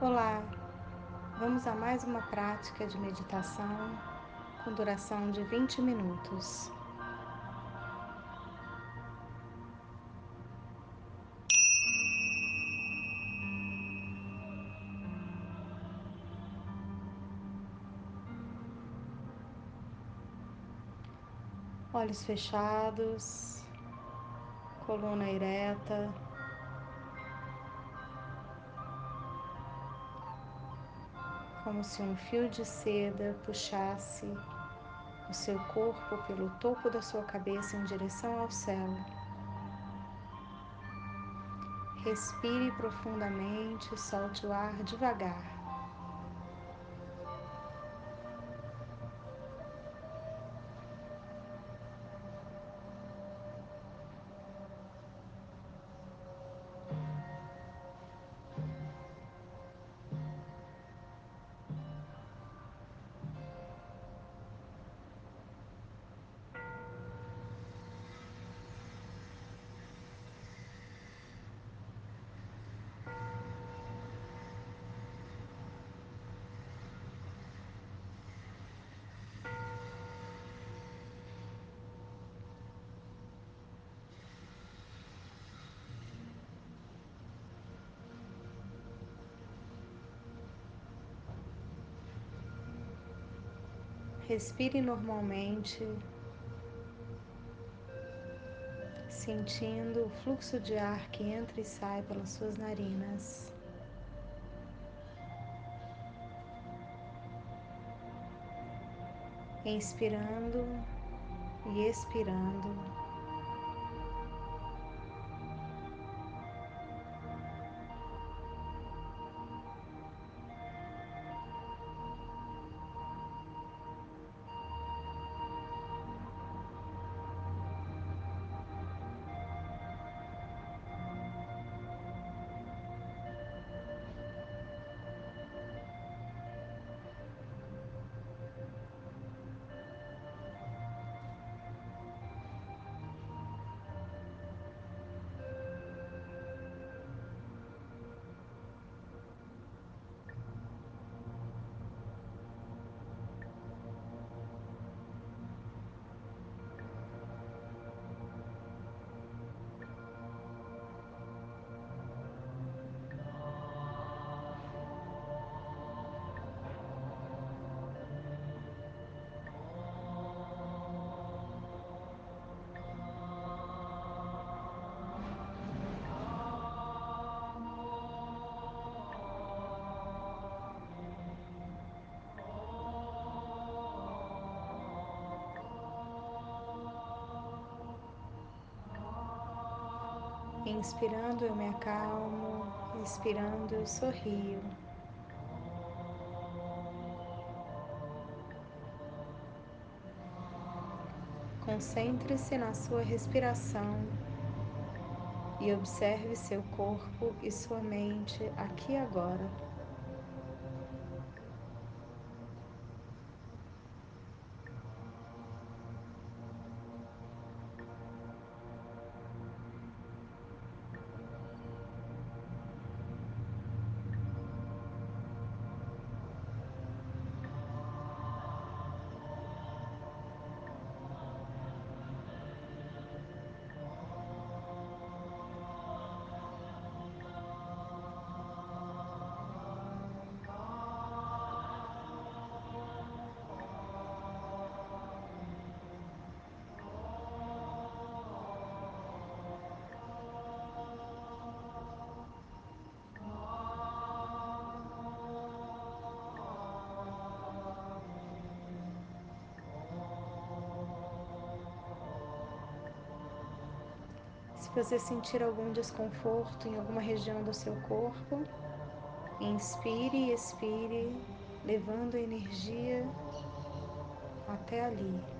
Olá, vamos a mais uma prática de meditação com duração de 20 minutos. Olhos fechados, coluna ereta. Como se um fio de seda puxasse o seu corpo pelo topo da sua cabeça em direção ao céu. Respire profundamente, solte o ar devagar. Respire normalmente, sentindo o fluxo de ar que entra e sai pelas suas narinas. Inspirando e expirando. Inspirando eu me acalmo, expirando eu sorrio. Concentre-se na sua respiração e observe seu corpo e sua mente aqui agora. Você sentir algum desconforto em alguma região do seu corpo, inspire e expire, levando a energia até ali.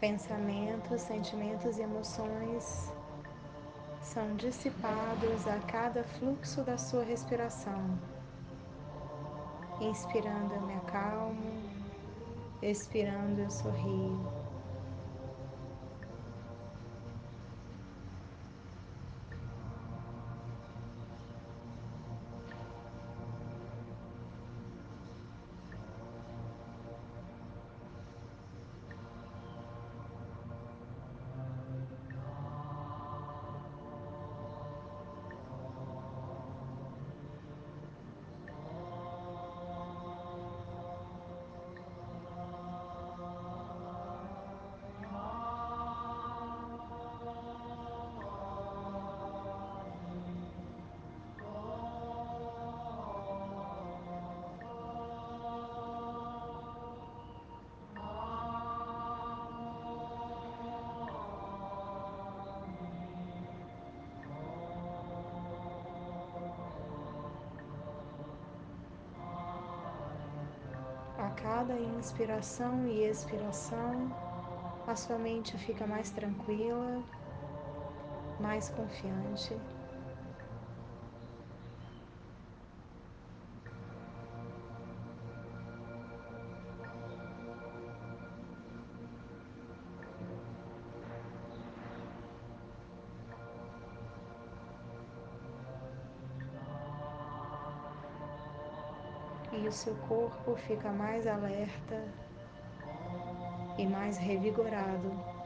Pensamentos, sentimentos e emoções são dissipados a cada fluxo da sua respiração. Inspirando, eu me acalmo, expirando, eu sorrio. Cada inspiração e expiração, a sua mente fica mais tranquila, mais confiante. O seu corpo fica mais alerta e mais revigorado.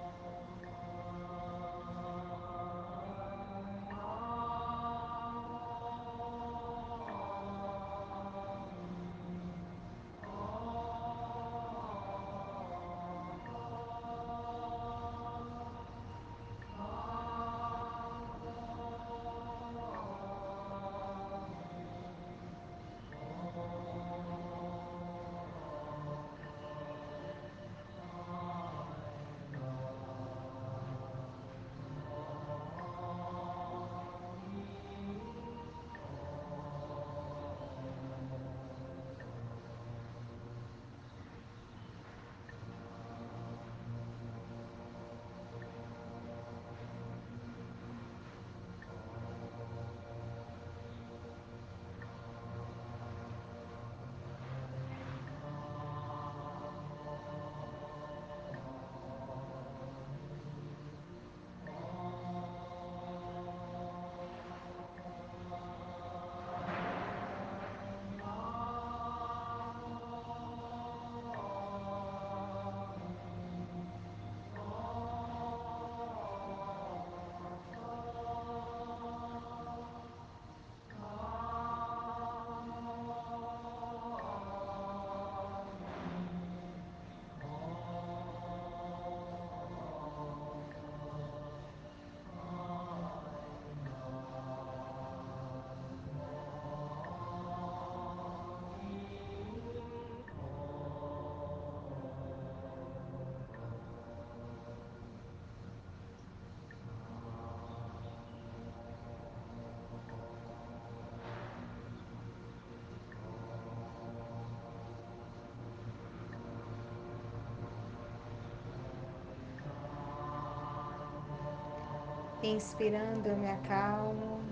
Inspirando, eu me acalmo.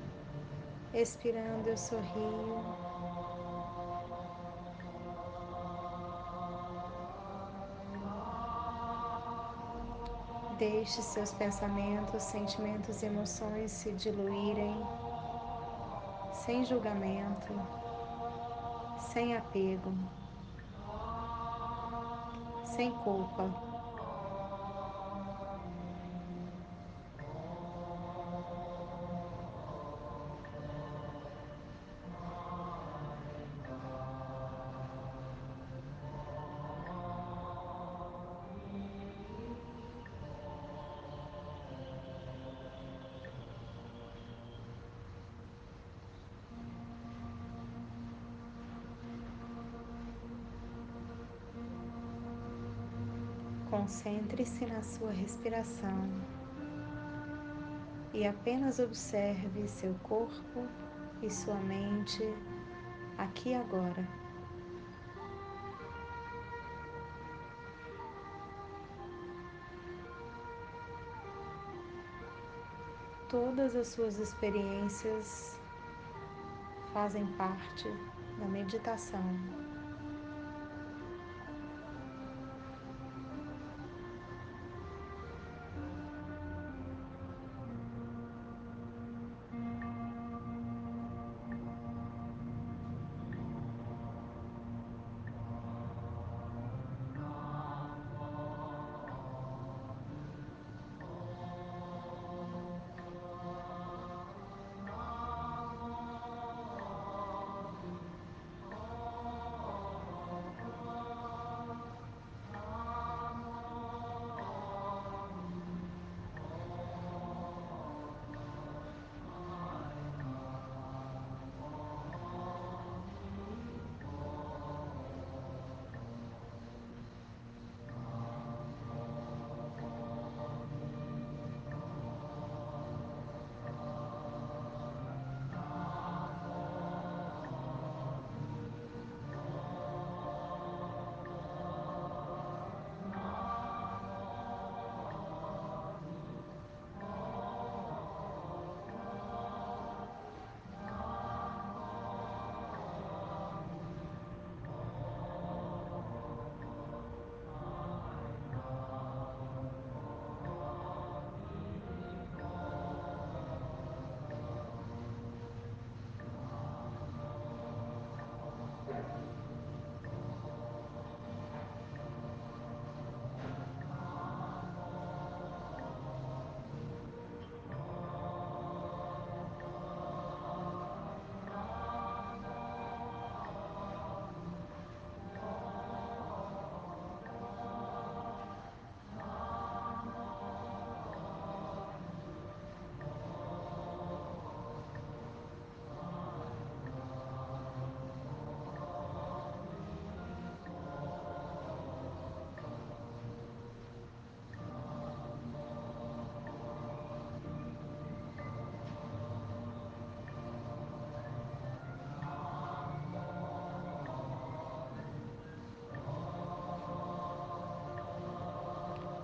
Expirando, eu sorrio. Deixe seus pensamentos, sentimentos e emoções se diluírem, sem julgamento, sem apego, sem culpa. concentre-se na sua respiração e apenas observe seu corpo e sua mente aqui agora. Todas as suas experiências fazem parte da meditação.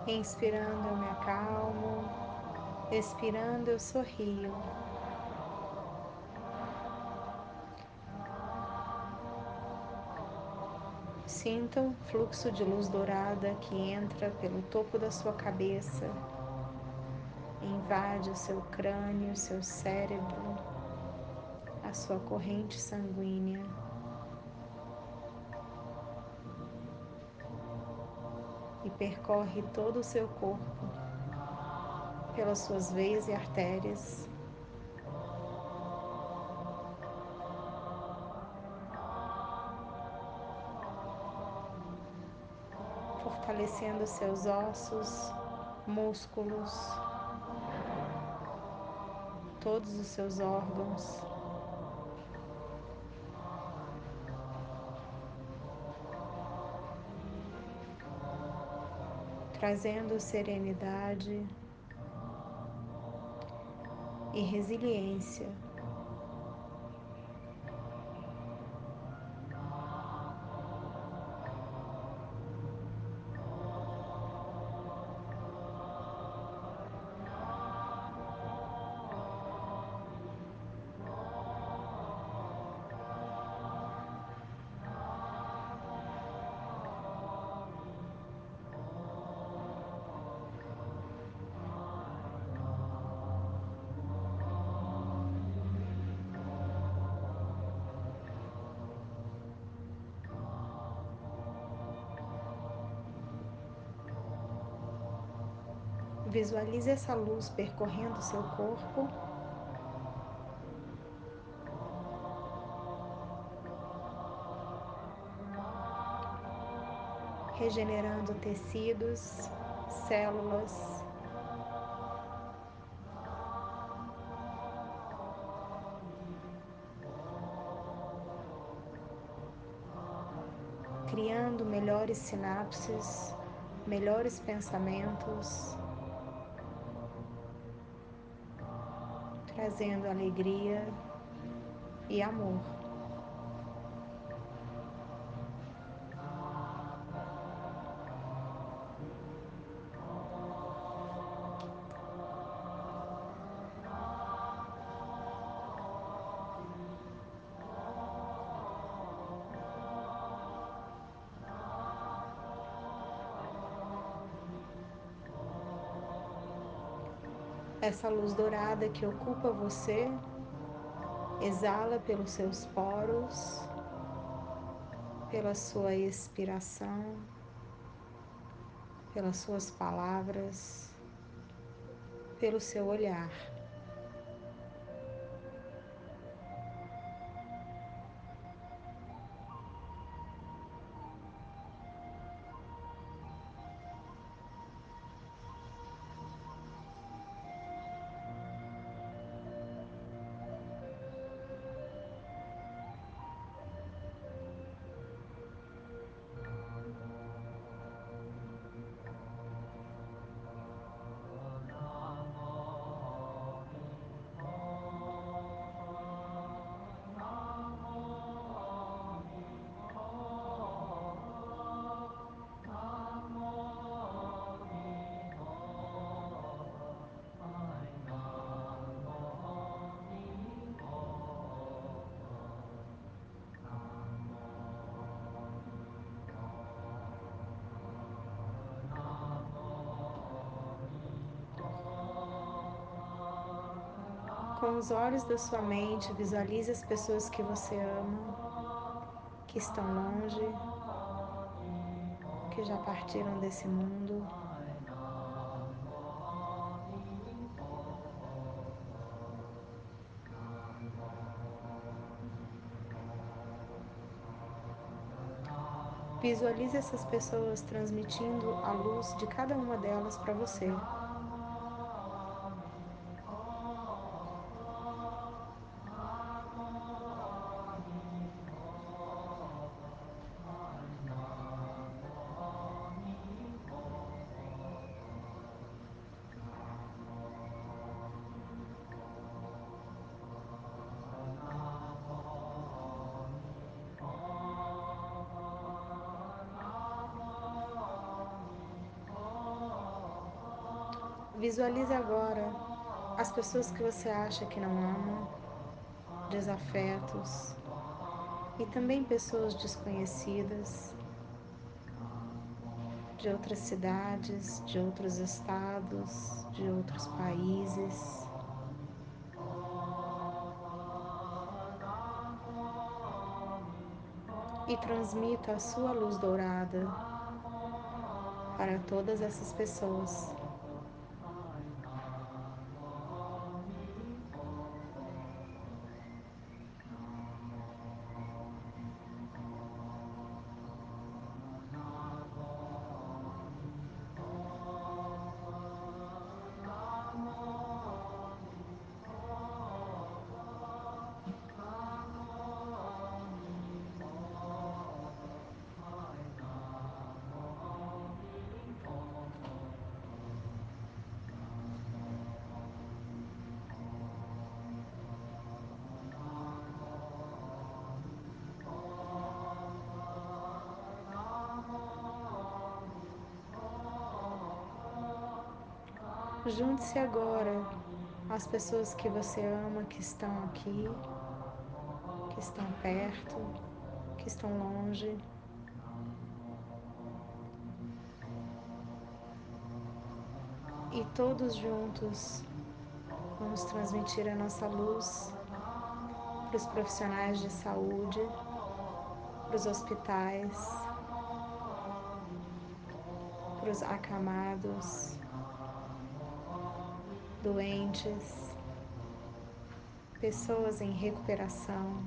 Inspirando, eu me acalmo. Expirando, eu sorrio. Sinta um fluxo de luz dourada que entra pelo topo da sua cabeça, invade o seu crânio, o seu cérebro, a sua corrente sanguínea. E percorre todo o seu corpo, pelas suas veias e artérias. Fortalecendo seus ossos, músculos, todos os seus órgãos. Trazendo serenidade e resiliência. Visualize essa luz percorrendo seu corpo. Regenerando tecidos, células, criando melhores sinapses, melhores pensamentos. Trazendo alegria e amor. Essa luz dourada que ocupa você exala pelos seus poros, pela sua expiração, pelas suas palavras, pelo seu olhar. Com os olhos da sua mente, visualize as pessoas que você ama, que estão longe, que já partiram desse mundo. Visualize essas pessoas transmitindo a luz de cada uma delas para você. Visualize agora as pessoas que você acha que não ama, desafetos e também pessoas desconhecidas de outras cidades, de outros estados, de outros países. E transmita a sua luz dourada para todas essas pessoas. Junte-se agora às pessoas que você ama, que estão aqui, que estão perto, que estão longe. E todos juntos vamos transmitir a nossa luz para os profissionais de saúde, para os hospitais, para os acamados, doentes, pessoas em recuperação,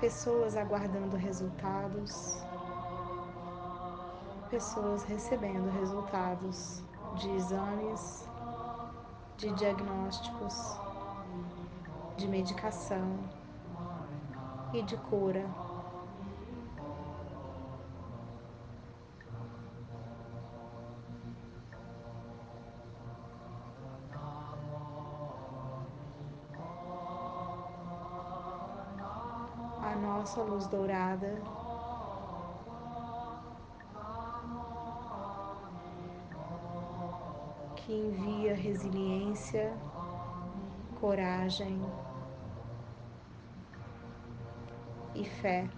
pessoas aguardando resultados, pessoas recebendo resultados de exames, de diagnósticos, de medicação e de cura. Nossa luz dourada. Que envia resiliência, coragem e fé.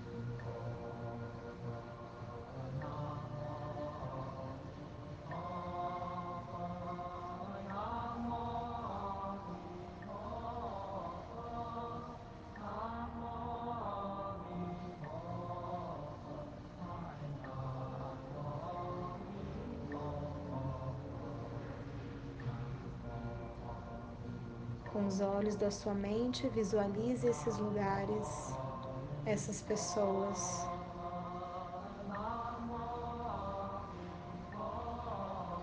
Com os olhos da sua mente, visualize esses lugares, essas pessoas.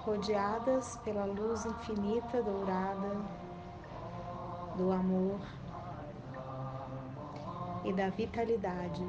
Rodeadas pela luz infinita dourada do amor e da vitalidade.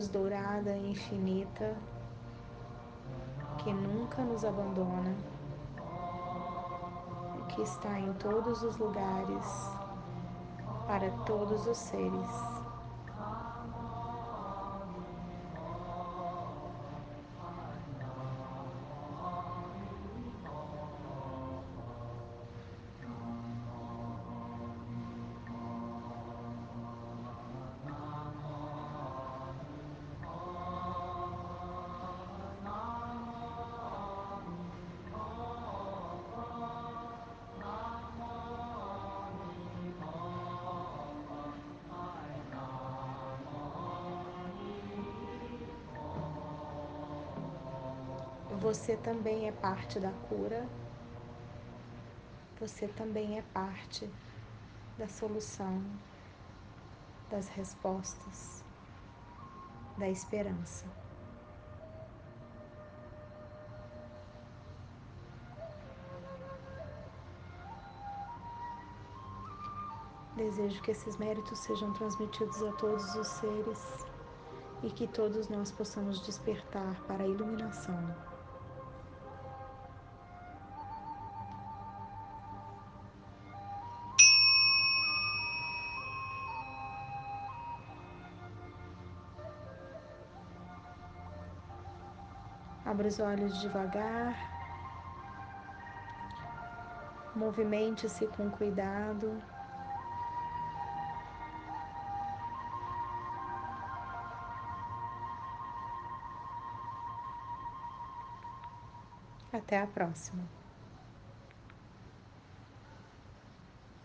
Luz dourada e infinita que nunca nos abandona, que está em todos os lugares, para todos os seres. Você também é parte da cura. Você também é parte da solução, das respostas, da esperança. Desejo que esses méritos sejam transmitidos a todos os seres e que todos nós possamos despertar para a iluminação. Abra os olhos devagar. Movimente-se com cuidado. Até a próxima.